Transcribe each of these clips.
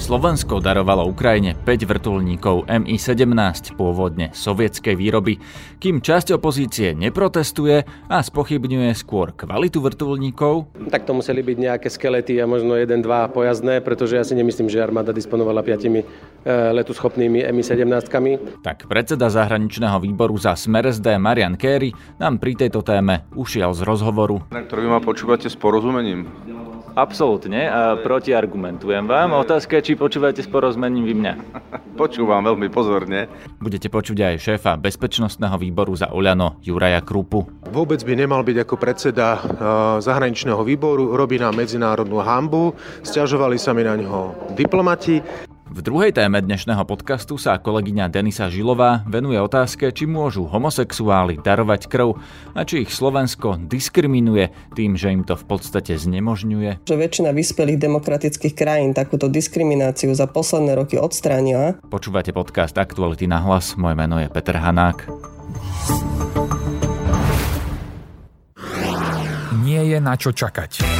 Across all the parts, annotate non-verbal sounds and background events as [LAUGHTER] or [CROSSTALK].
Slovensko darovalo Ukrajine 5 vrtulníkov Mi-17 pôvodne sovietskej výroby, kým časť opozície neprotestuje a spochybňuje skôr kvalitu vrtulníkov. Tak to museli byť nejaké skelety a možno jeden, dva pojazdné, pretože ja si nemyslím, že armáda disponovala piatimi e, letu schopnými Mi-17. Tak predseda zahraničného výboru za Smer SD Marian Kerry nám pri tejto téme ušiel z rozhovoru. Na ktorý ma počúvate s porozumením. Absolútne a protiargumentujem vám. Otázka je, či počúvate s porozmením vy mňa. Počúvam veľmi pozorne. Budete počuť aj šéfa bezpečnostného výboru za Oľano Juraja Krupu. Vôbec by nemal byť ako predseda zahraničného výboru, robí nám medzinárodnú hambu, stiažovali sa mi na ňo diplomati. V druhej téme dnešného podcastu sa kolegyňa Denisa Žilová venuje otázke, či môžu homosexuáli darovať krv a či ich Slovensko diskriminuje tým, že im to v podstate znemožňuje. Že väčšina vyspelých demokratických krajín takúto diskrimináciu za posledné roky odstránila. Počúvate podcast Aktuality na hlas, moje meno je Peter Hanák. Nie je na čo čakať.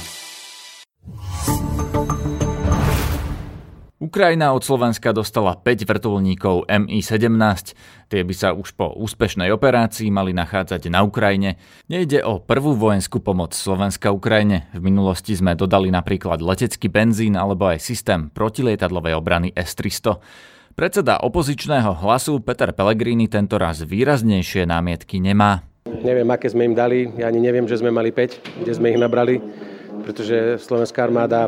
Ukrajina od Slovenska dostala 5 vrtulníkov Mi-17. Tie by sa už po úspešnej operácii mali nachádzať na Ukrajine. Nejde o prvú vojenskú pomoc Slovenska Ukrajine. V minulosti sme dodali napríklad letecký benzín alebo aj systém protilietadlovej obrany S-300. Predseda opozičného hlasu Peter Pellegrini tento raz výraznejšie námietky nemá. Neviem, aké sme im dali. Ja ani neviem, že sme mali 5, kde sme ich nabrali pretože slovenská armáda,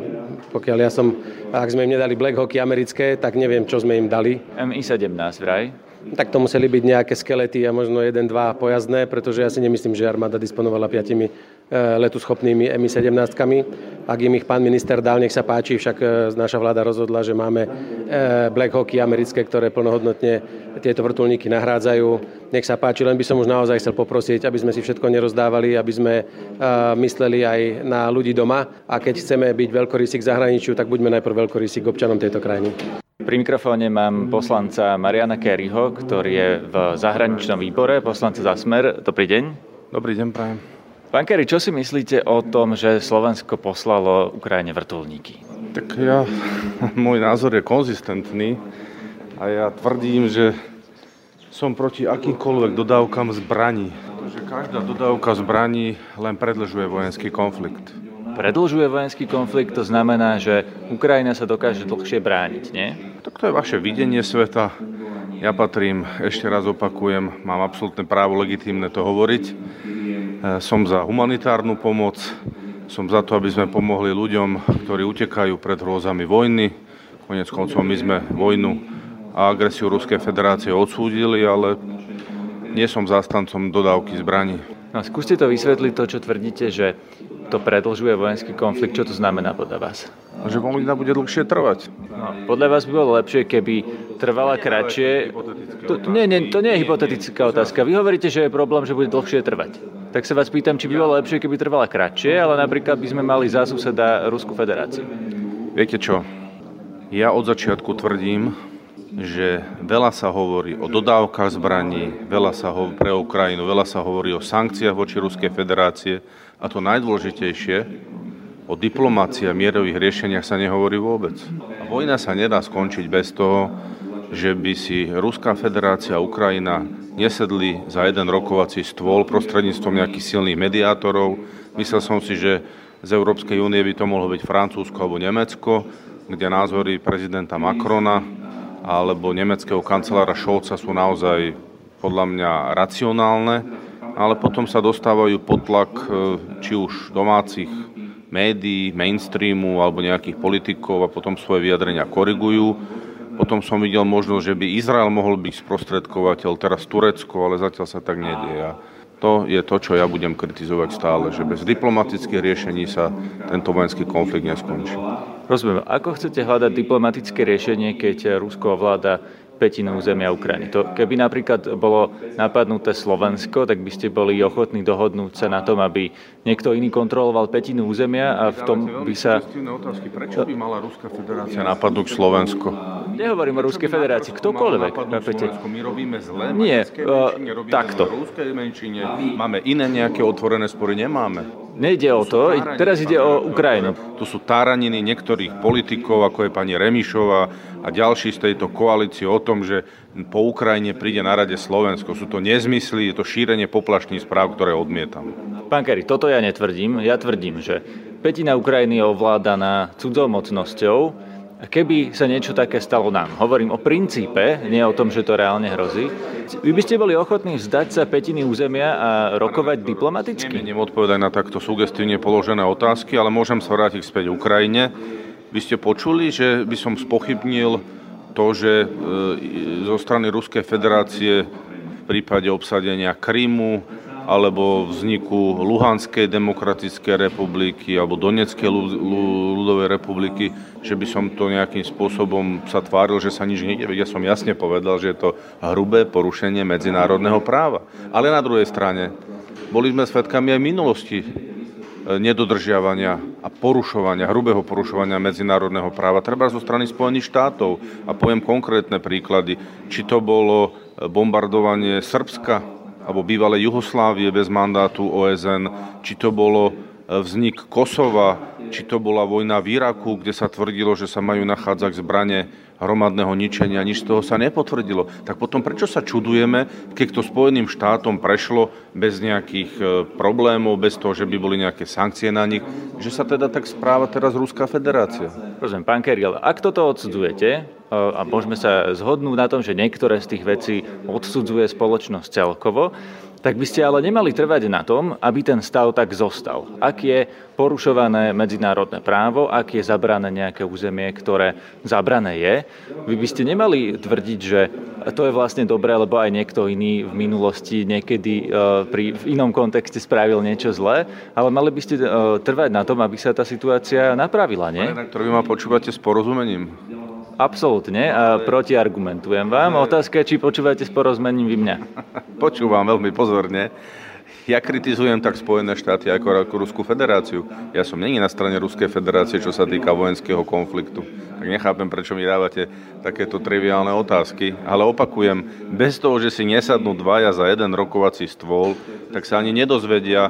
pokiaľ ja som, ak sme im nedali Black Hockey americké, tak neviem, čo sme im dali. Mi-17 vraj? Tak to museli byť nejaké skelety a možno jeden, dva pojazdné, pretože ja si nemyslím, že armáda disponovala piatimi e, letu schopnými Mi-17. Ak im ich pán minister dal, nech sa páči, však e, naša vláda rozhodla, že máme e, Black Hockey americké, ktoré plnohodnotne tieto vrtulníky nahrádzajú. Nech sa páči, len by som už naozaj chcel poprosiť, aby sme si všetko nerozdávali, aby sme mysleli aj na ľudí doma a keď chceme byť veľkorysí k zahraničiu, tak buďme najprv veľkorysí k občanom tejto krajiny. Pri mikrofóne mám poslanca Mariana Kerryho, ktorý je v zahraničnom výbore, poslanca za Smer. Dobrý deň. Dobrý deň, prajem. Pán Kerry, čo si myslíte o tom, že Slovensko poslalo Ukrajine vrtulníky? Tak ja, [LAUGHS] môj názor je konzistentný a ja tvrdím, že som proti akýmkoľvek dodávkam zbraní. Pretože každá dodávka zbraní len predlžuje vojenský konflikt predlžuje vojenský konflikt, to znamená, že Ukrajina sa dokáže dlhšie brániť, nie? Tak to je vaše videnie sveta. Ja patrím, ešte raz opakujem, mám absolútne právo legitímne to hovoriť. E, som za humanitárnu pomoc, som za to, aby sme pomohli ľuďom, ktorí utekajú pred hrôzami vojny. Konec koncov my sme vojnu a agresiu Ruskej federácie odsúdili, ale nie som zástancom dodávky zbraní. No, skúste to vysvetliť, to, čo tvrdíte, že to predlžuje vojenský konflikt. Čo to znamená podľa vás? Že vojna bude dlhšie trvať. No, podľa vás by bolo lepšie, keby trvala kratšie... To, to, nie, nie, to nie je hypotetická otázka. Vy hovoríte, že je problém, že bude dlhšie trvať. Tak sa vás pýtam, či by bolo lepšie, keby trvala kratšie, ale napríklad by sme mali za suseda Rusku federáciu. Viete čo? Ja od začiatku tvrdím, že veľa sa hovorí o dodávkach zbraní, veľa sa hovorí pre Ukrajinu, veľa sa hovorí o sankciách voči Ruskej federácie a to najdôležitejšie, o diplomácii a mierových riešeniach sa nehovorí vôbec. A vojna sa nedá skončiť bez toho, že by si Ruská federácia a Ukrajina nesedli za jeden rokovací stôl prostredníctvom nejakých silných mediátorov. Myslel som si, že z Európskej únie by to mohlo byť Francúzsko alebo Nemecko, kde názory prezidenta Macrona alebo nemeckého kancelára Scholza sú naozaj podľa mňa racionálne, ale potom sa dostávajú pod tlak e, či už domácich médií, mainstreamu alebo nejakých politikov a potom svoje vyjadrenia korigujú. Potom som videl možnosť, že by Izrael mohol byť sprostredkovateľ, teraz Turecko, ale zatiaľ sa tak nedieje. to je to, čo ja budem kritizovať stále, že bez diplomatických riešení sa tento vojenský konflikt neskončí. Rozumiem. Ako chcete hľadať diplomatické riešenie, keď Rusko ovláda petinu územia Ukrajiny. To, keby napríklad bolo napadnuté Slovensko, tak by ste boli ochotní dohodnúť sa na tom, aby niekto iný kontroloval petinu územia a v tom by sa... Otázky. Prečo by mala Ruská federácia napadnúť Slovensko? Nehovorím o Ruskej federácii, ktokoľvek. My robíme zlé Nie, uh, takto. Ruskej menšine, máme iné nejaké otvorené spory, nemáme. Nejde o to, teraz ide o Ukrajinu. Tu sú táraniny niektorých politikov, ako je pani Remišová a ďalší z tejto koalície o tom, že po Ukrajine príde na rade Slovensko. Sú to nezmysly, je to šírenie poplašných správ, ktoré odmietam. Pán Kerry, toto ja netvrdím. Ja tvrdím, že petina Ukrajiny je ovládaná cudzomocnosťou, a keby sa niečo také stalo nám, hovorím o princípe, nie o tom, že to reálne hrozí, vy by ste boli ochotní vzdať sa petiny územia a rokovať diplomaticky? Neviem odpovedať na takto sugestívne položené otázky, ale môžem sa vrátiť späť Ukrajine. Vy ste počuli, že by som spochybnil to, že e, zo strany Ruskej federácie v prípade obsadenia Krymu alebo vzniku Luhanskej demokratickej republiky alebo Donetskej ľudovej republiky, že by som to nejakým spôsobom sa tváril, že sa nič nejde. Ja som jasne povedal, že je to hrubé porušenie medzinárodného práva. Ale na druhej strane, boli sme svedkami aj minulosti e, nedodržiavania a porušovania, hrubého porušovania medzinárodného práva, treba zo strany Spojených štátov. A poviem konkrétne príklady. Či to bolo bombardovanie Srbska alebo bývalej Juhoslávie bez mandátu OSN, či to bolo e, vznik Kosova, či to bola vojna v Iraku, kde sa tvrdilo, že sa majú nachádzať zbranie hromadného ničenia, nič z toho sa nepotvrdilo. Tak potom prečo sa čudujeme, keď to Spojeným štátom prešlo bez nejakých e, problémov, bez toho, že by boli nejaké sankcie na nich, že sa teda tak správa teraz Ruská federácia? Rozumiem, pán Keril, ak toto odsudzujete, a môžeme sa zhodnúť na tom, že niektoré z tých vecí odsudzuje spoločnosť celkovo, tak by ste ale nemali trvať na tom, aby ten stav tak zostal. Ak je porušované medzinárodné právo, ak je zabrané nejaké územie, ktoré zabrané je, vy by ste nemali tvrdiť, že to je vlastne dobré, lebo aj niekto iný v minulosti niekedy e, pri, v inom kontexte spravil niečo zlé, ale mali by ste e, trvať na tom, aby sa tá situácia napravila, nie? Ktorý vy ma počúvate s porozumením. Absolútne a protiargumentujem vám. Otázka je, či počúvate s porozmením vy mňa. Počúvam veľmi pozorne. Ja kritizujem tak Spojené štáty ako, ako Ruskú federáciu. Ja som není na strane Ruskej federácie, čo sa týka vojenského konfliktu. Tak nechápem, prečo mi dávate takéto triviálne otázky. Ale opakujem, bez toho, že si nesadnú dvaja za jeden rokovací stôl, tak sa ani nedozvedia,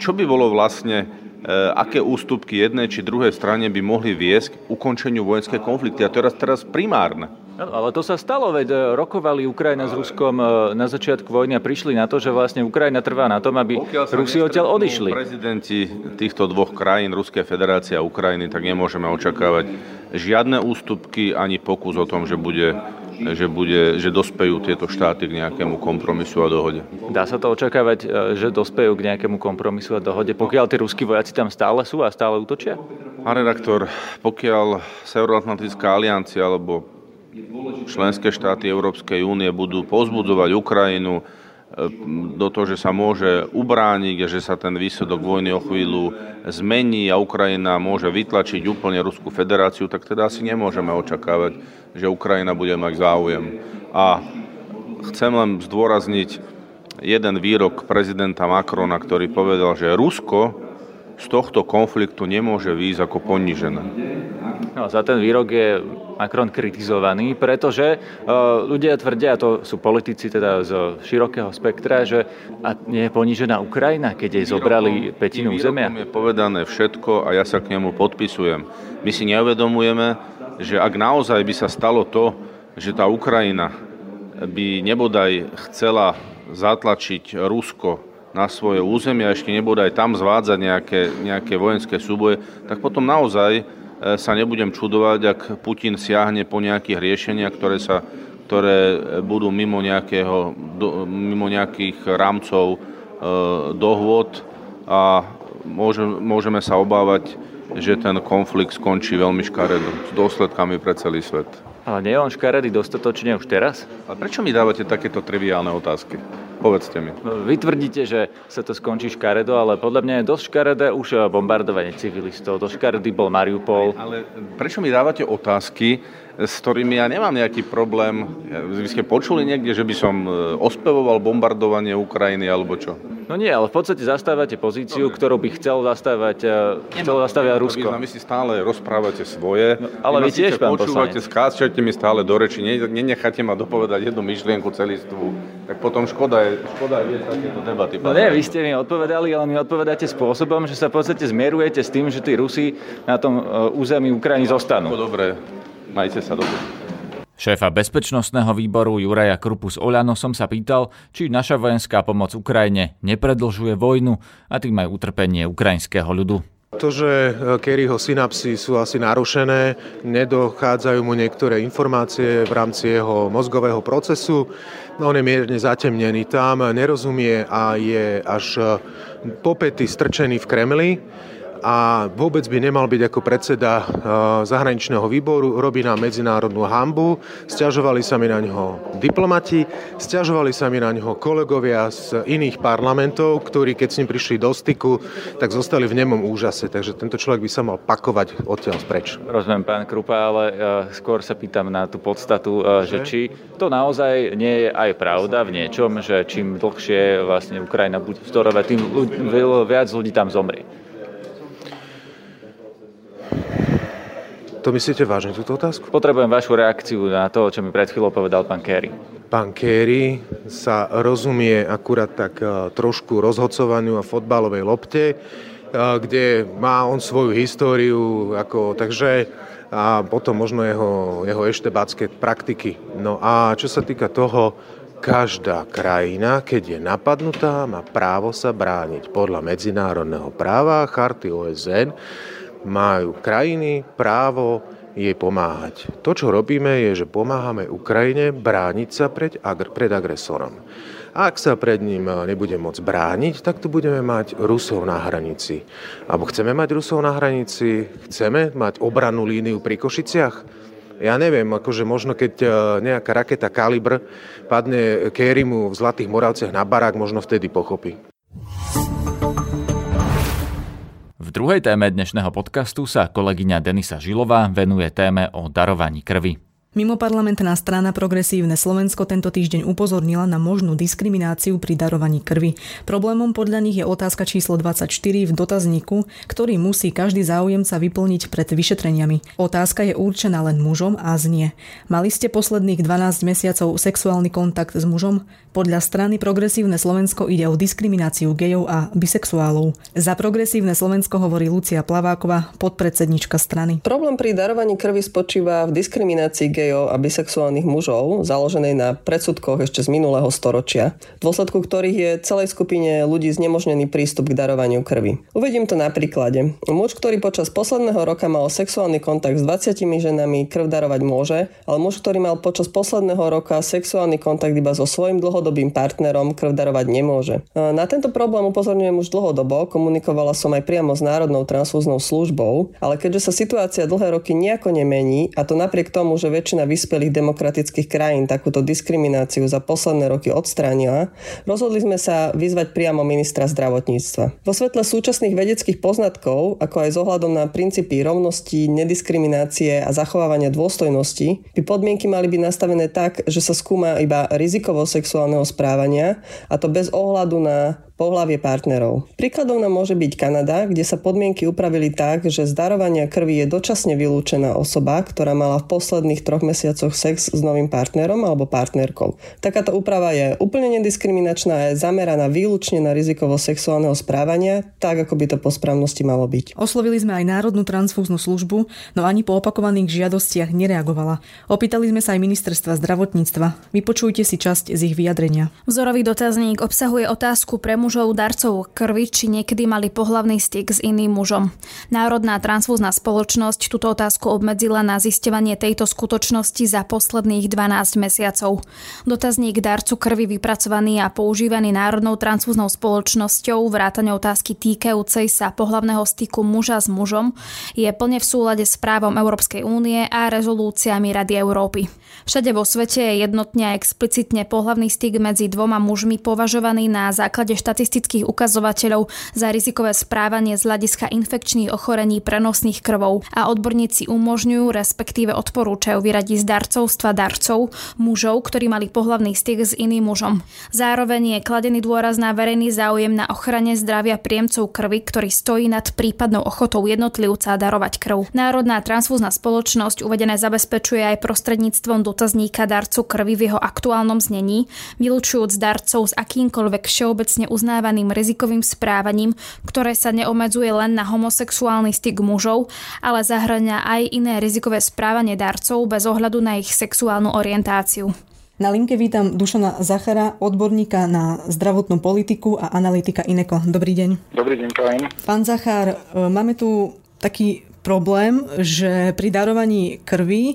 čo by bolo vlastne aké ústupky jednej či druhej strane by mohli viesť k ukončeniu vojenskej konflikty. A to je teraz, primárne. Ale to sa stalo, veď eh, rokovali Ukrajina s Ruskom eh, na začiatku vojny a prišli na to, že vlastne Ukrajina trvá na tom, aby Rusi odtiaľ odišli. prezidenti týchto dvoch krajín, Ruskej federácie a Ukrajiny, tak nemôžeme očakávať žiadne ústupky ani pokus o tom, že bude že, bude, že dospejú tieto štáty k nejakému kompromisu a dohode. Dá sa to očakávať, e, že dospejú k nejakému kompromisu a dohode, pokiaľ tí ruskí vojaci tam stále sú a stále útočia? Pán redaktor, pokiaľ Severoatlantická aliancia alebo členské štáty Európskej únie budú pozbudzovať Ukrajinu, do toho, že sa môže ubrániť že sa ten výsledok vojny o chvíľu zmení a Ukrajina môže vytlačiť úplne Ruskú federáciu, tak teda asi nemôžeme očakávať, že Ukrajina bude mať záujem. A chcem len zdôrazniť jeden výrok prezidenta Macrona, ktorý povedal, že Rusko z tohto konfliktu nemôže výjsť ako ponížené. No, za ten výrok je Macron kritizovaný, pretože uh, ľudia tvrdia, a to sú politici teda z širokého spektra, že a nie je ponížená Ukrajina, keď jej zobrali petinu územia? je povedané všetko a ja sa k nemu podpisujem. My si neuvedomujeme, že ak naozaj by sa stalo to, že tá Ukrajina by nebodaj chcela zatlačiť Rusko na svoje územie a ešte nebude aj tam zvádzať nejaké, nejaké vojenské súboje, tak potom naozaj e, sa nebudem čudovať, ak Putin siahne po nejakých riešeniach, ktoré, sa, ktoré budú mimo, nejakého, mimo nejakých rámcov e, dohôd a môže, môžeme sa obávať, že ten konflikt skončí veľmi škaredo, s dôsledkami pre celý svet. Ale nie je on škaredý dostatočne už teraz? A prečo mi dávate takéto triviálne otázky? Povedzte mi. No, vy tvrdíte, že sa to skončí škaredo, ale podľa mňa je dosť škaredé už eh, bombardovanie civilistov. Dosť škaredý bol Mariupol. Ale prečo mi dávate otázky, s ktorými ja nemám nejaký problém. Vy ste počuli niekde, že by som e, ospevoval bombardovanie Ukrajiny alebo čo? No nie, ale v podstate zastávate pozíciu, Dobre. ktorú by chcel zastávať, e, chcel zastávať Rusko. Vy si stále rozprávate svoje. No, ale vy, tiež, pán počúvate, skáčate mi stále do reči, nenecháte ma dopovedať jednu myšlienku celistvú. Tak potom škoda je, škoda je takéto debaty. No nie, vy ste mi odpovedali, ale mi odpovedáte spôsobom, že sa v podstate zmierujete s tým, že tí Rusi na tom e, území Ukrajiny zostanú. Dobre, Majte sa dobre. Šéfa bezpečnostného výboru Juraja Krupu s Oľano som sa pýtal, či naša vojenská pomoc Ukrajine nepredlžuje vojnu a tým aj utrpenie ukrajinského ľudu. To, že Kerryho synapsy sú asi narušené, nedochádzajú mu niektoré informácie v rámci jeho mozgového procesu, no on je mierne zatemnený tam, nerozumie a je až popety strčený v Kremli a vôbec by nemal byť ako predseda e, zahraničného výboru, robí nám medzinárodnú hambu, stiažovali sa mi na ňo diplomati, stiažovali sa mi na ňo kolegovia z iných parlamentov, ktorí keď s ním prišli do styku, tak zostali v nemom úžase, takže tento človek by sa mal pakovať odtiaľ preč. Rozumiem, pán Krupa, ale uh, skôr sa pýtam na tú podstatu, uh, že? že či to naozaj nie je aj pravda v niečom, že čím dlhšie vlastne Ukrajina bude vstorovať, tým viac ľudí tam zomrie. To myslíte vážne túto otázku? Potrebujem vašu reakciu na to, čo mi pred chvíľou povedal pán Kerry. Pán Kerry sa rozumie akurát tak e, trošku rozhodcovaniu a fotbalovej lopte, e, kde má on svoju históriu, ako, takže a potom možno jeho, jeho eštebácké praktiky. No a čo sa týka toho, každá krajina, keď je napadnutá, má právo sa brániť podľa medzinárodného práva, charty OSN majú krajiny právo jej pomáhať. To, čo robíme, je, že pomáhame Ukrajine brániť sa pred, agr- pred agresorom. Ak sa pred ním nebude môcť brániť, tak tu budeme mať Rusov na hranici. Alebo chceme mať Rusov na hranici, chceme mať obrannú líniu pri Košiciach. Ja neviem, akože možno keď e, nejaká raketa Kalibr padne Kérimu v Zlatých Moravciach na barák, možno vtedy pochopí. Druhej téme dnešného podcastu sa kolegyňa Denisa Žilová venuje téme o darovaní krvi. Mimoparlamentná strana Progresívne Slovensko tento týždeň upozornila na možnú diskrimináciu pri darovaní krvi. Problémom podľa nich je otázka číslo 24 v dotazníku, ktorý musí každý záujemca vyplniť pred vyšetreniami. Otázka je určená len mužom a znie. Mali ste posledných 12 mesiacov sexuálny kontakt s mužom? Podľa strany Progresívne Slovensko ide o diskrimináciu gejov a bisexuálov. Za Progresívne Slovensko hovorí Lucia Plaváková, podpredsednička strany. Problém pri darovaní krvi spočíva v diskriminácii gejov gejov a bisexuálnych mužov, založenej na predsudkoch ešte z minulého storočia, v dôsledku ktorých je celej skupine ľudí znemožnený prístup k darovaniu krvi. Uvedím to na príklade. Muž, ktorý počas posledného roka mal sexuálny kontakt s 20 ženami, krv darovať môže, ale muž, ktorý mal počas posledného roka sexuálny kontakt iba so svojím dlhodobým partnerom, krv darovať nemôže. Na tento problém upozorňujem už dlhodobo, komunikovala som aj priamo s Národnou transfúznou službou, ale keďže sa situácia dlhé roky nejako nemení, a to napriek tomu, že väčšina väčšina vyspelých demokratických krajín takúto diskrimináciu za posledné roky odstránila, rozhodli sme sa vyzvať priamo ministra zdravotníctva. Vo svetle súčasných vedeckých poznatkov, ako aj s ohľadom na princípy rovnosti, nediskriminácie a zachovávania dôstojnosti, by podmienky mali byť nastavené tak, že sa skúma iba rizikovo sexuálneho správania, a to bez ohľadu na pohlavie partnerov. Príkladom nám môže byť Kanada, kde sa podmienky upravili tak, že z darovania krvi je dočasne vylúčená osoba, ktorá mala v posledných troch mesiacoch sex s novým partnerom alebo partnerkou. Takáto úprava je úplne nediskriminačná a je zameraná výlučne na rizikovo sexuálneho správania, tak ako by to po správnosti malo byť. Oslovili sme aj Národnú transfúznu službu, no ani po opakovaných žiadostiach nereagovala. Opýtali sme sa aj ministerstva zdravotníctva. Vypočujte si časť z ich vyjadrenia. Vzorový dotazník obsahuje otázku pre muž mužov darcov krvi, či niekedy mali pohlavný styk s iným mužom. Národná transfúzna spoločnosť túto otázku obmedzila na zisťovanie tejto skutočnosti za posledných 12 mesiacov. Dotazník darcu krvi vypracovaný a používaný Národnou transfúznou spoločnosťou vrátane otázky týkajúcej sa pohlavného styku muža s mužom je plne v súlade s právom Európskej únie a rezolúciami Rady Európy. Všade vo svete je jednotne a explicitne pohlavný styk medzi dvoma mužmi považovaný na základe štatistických ukazovateľov za rizikové správanie z hľadiska infekčných ochorení prenosných krvov a odborníci umožňujú, respektíve odporúčajú vyradiť z darcovstva darcov mužov, ktorí mali pohlavný styk s iným mužom. Zároveň je kladený dôraz na verejný záujem na ochrane zdravia príjemcov krvi, ktorý stojí nad prípadnou ochotou jednotlivca darovať krv. Národná transfúzna spoločnosť uvedené zabezpečuje aj prostredníctvom dotazníka darcu krvi v jeho aktuálnom znení, vylúčujúc darcov s akýmkoľvek všeobecne uznávaným rizikovým správaním, ktoré sa neobmedzuje len na homosexuálny styk mužov, ale zahrania aj iné rizikové správanie darcov bez ohľadu na ich sexuálnu orientáciu. Na linke vítam Dušana Zachara, odborníka na zdravotnú politiku a analytika Ineko. Dobrý deň. Dobrý deň, prajem. Pán Zachár, e, máme tu taký problém, že pri darovaní krvi e,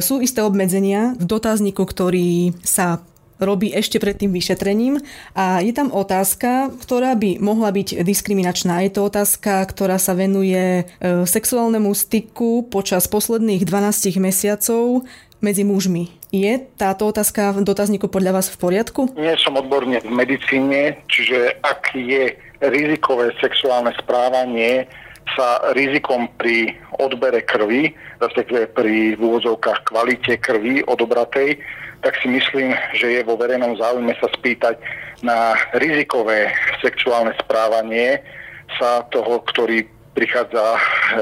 sú isté obmedzenia v dotazníku, ktorý sa robí ešte pred tým vyšetrením a je tam otázka, ktorá by mohla byť diskriminačná. Je to otázka, ktorá sa venuje e, sexuálnemu styku počas posledných 12 mesiacov medzi mužmi. Je táto otázka v dotazníku podľa vás v poriadku? Nie som odborne v medicíne, čiže ak je rizikové sexuálne správanie sa rizikom pri odbere krvi, respektíve pri v úvodzovkách kvalite krvi odobratej, tak si myslím, že je vo verejnom záujme sa spýtať na rizikové sexuálne správanie sa toho, ktorý prichádza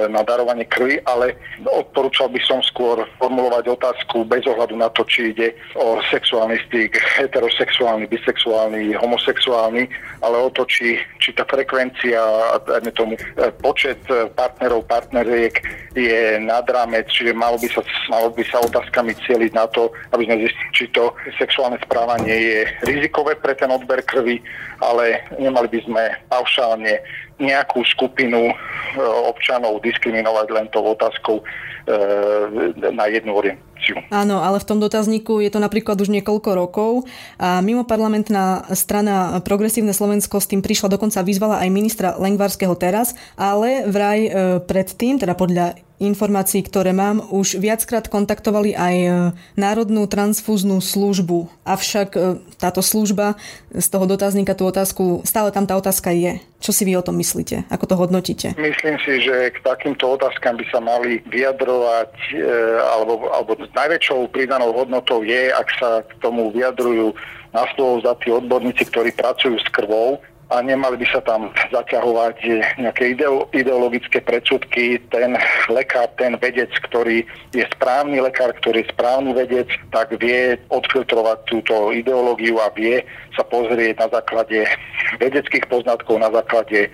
na darovanie krvi, ale odporúčal by som skôr formulovať otázku bez ohľadu na to, či ide o sexuálny styk, heterosexuálny, bisexuálny, homosexuálny, ale o to, či, či tá frekvencia, dajme tomu, eh, počet eh, partnerov, partneriek je nad rámec, čiže malo by sa, malo by sa otázkami cieliť na to, aby sme zistili, či to sexuálne správanie je rizikové pre ten odber krvi, ale nemali by sme paušálne nejakú skupinu e, občanov diskriminovať len tou otázkou e, na jednu orientáciu. Áno, ale v tom dotazníku je to napríklad už niekoľko rokov a mimo parlamentná strana Progresívne Slovensko s tým prišla, dokonca vyzvala aj ministra Lengvarského teraz, ale vraj e, predtým, teda podľa informácií, ktoré mám, už viackrát kontaktovali aj e, Národnú transfúznú službu. Avšak e, táto služba z toho dotazníka tú otázku, stále tam tá otázka je. Čo si vy o tom myslíte? Ako to hodnotíte? Myslím si, že k takýmto otázkam by sa mali vyjadrovať, e, alebo, alebo najväčšou pridanou hodnotou je, ak sa k tomu vyjadrujú na slovo za tí odborníci, ktorí pracujú s krvou, a nemali by sa tam zaťahovať nejaké ideologické predsudky. Ten lekár, ten vedec, ktorý je správny lekár, ktorý je správny vedec, tak vie odfiltrovať túto ideológiu a vie sa pozrieť na základe vedeckých poznatkov, na základe e,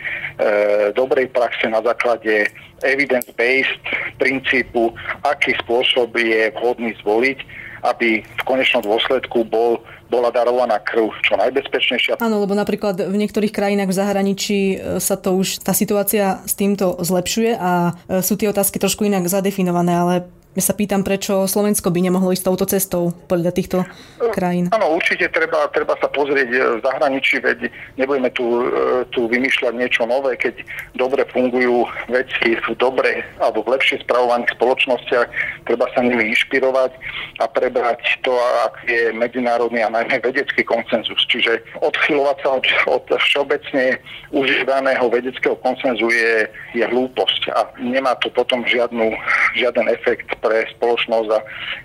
dobrej praxe, na základe evidence-based princípu, aký spôsob je vhodný zvoliť, aby v konečnom dôsledku bol bola darovaná krv čo najbezpečnejšia. Áno, lebo napríklad v niektorých krajinách v zahraničí e, sa to už, tá situácia s týmto zlepšuje a e, sú tie otázky trošku inak zadefinované, ale ja sa pýtam, prečo Slovensko by nemohlo ísť touto cestou podľa týchto krajín. Áno, určite treba, treba sa pozrieť e, v zahraničí, veď nebudeme tu, e, tu vymýšľať niečo nové, keď dobre fungujú veci v dobre alebo v lepšie spravovaných spoločnostiach, treba sa nimi inšpirovať a prebrať to, ak je medzinárodný a najmä vedecký koncenzus. Čiže odchylovať sa od, od všeobecne užívaného vedeckého koncenzu je, je hlúposť a nemá to potom žiadnu, žiaden efekt pre spoločnosť a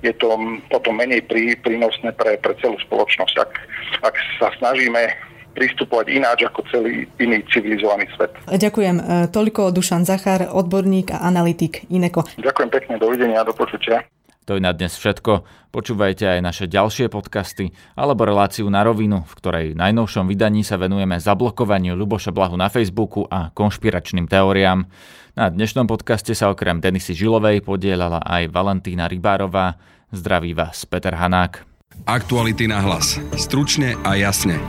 je to potom menej prí, prínosné pre, pre celú spoločnosť. Ak, ak sa snažíme pristupovať ináč ako celý iný civilizovaný svet. Ďakujem. E, toľko Dušan Zachar, odborník a analytik Ineko. Ďakujem pekne, dovidenia a do počutia. To je na dnes všetko. Počúvajte aj naše ďalšie podcasty alebo reláciu na rovinu, v ktorej najnovšom vydaní sa venujeme zablokovaniu Luboša Blahu na Facebooku a konšpiračným teóriám. Na dnešnom podcaste sa okrem Denisy Žilovej podielala aj Valentína Rybárová. Zdraví vás Peter Hanák. Aktuality na hlas. Stručne a jasne.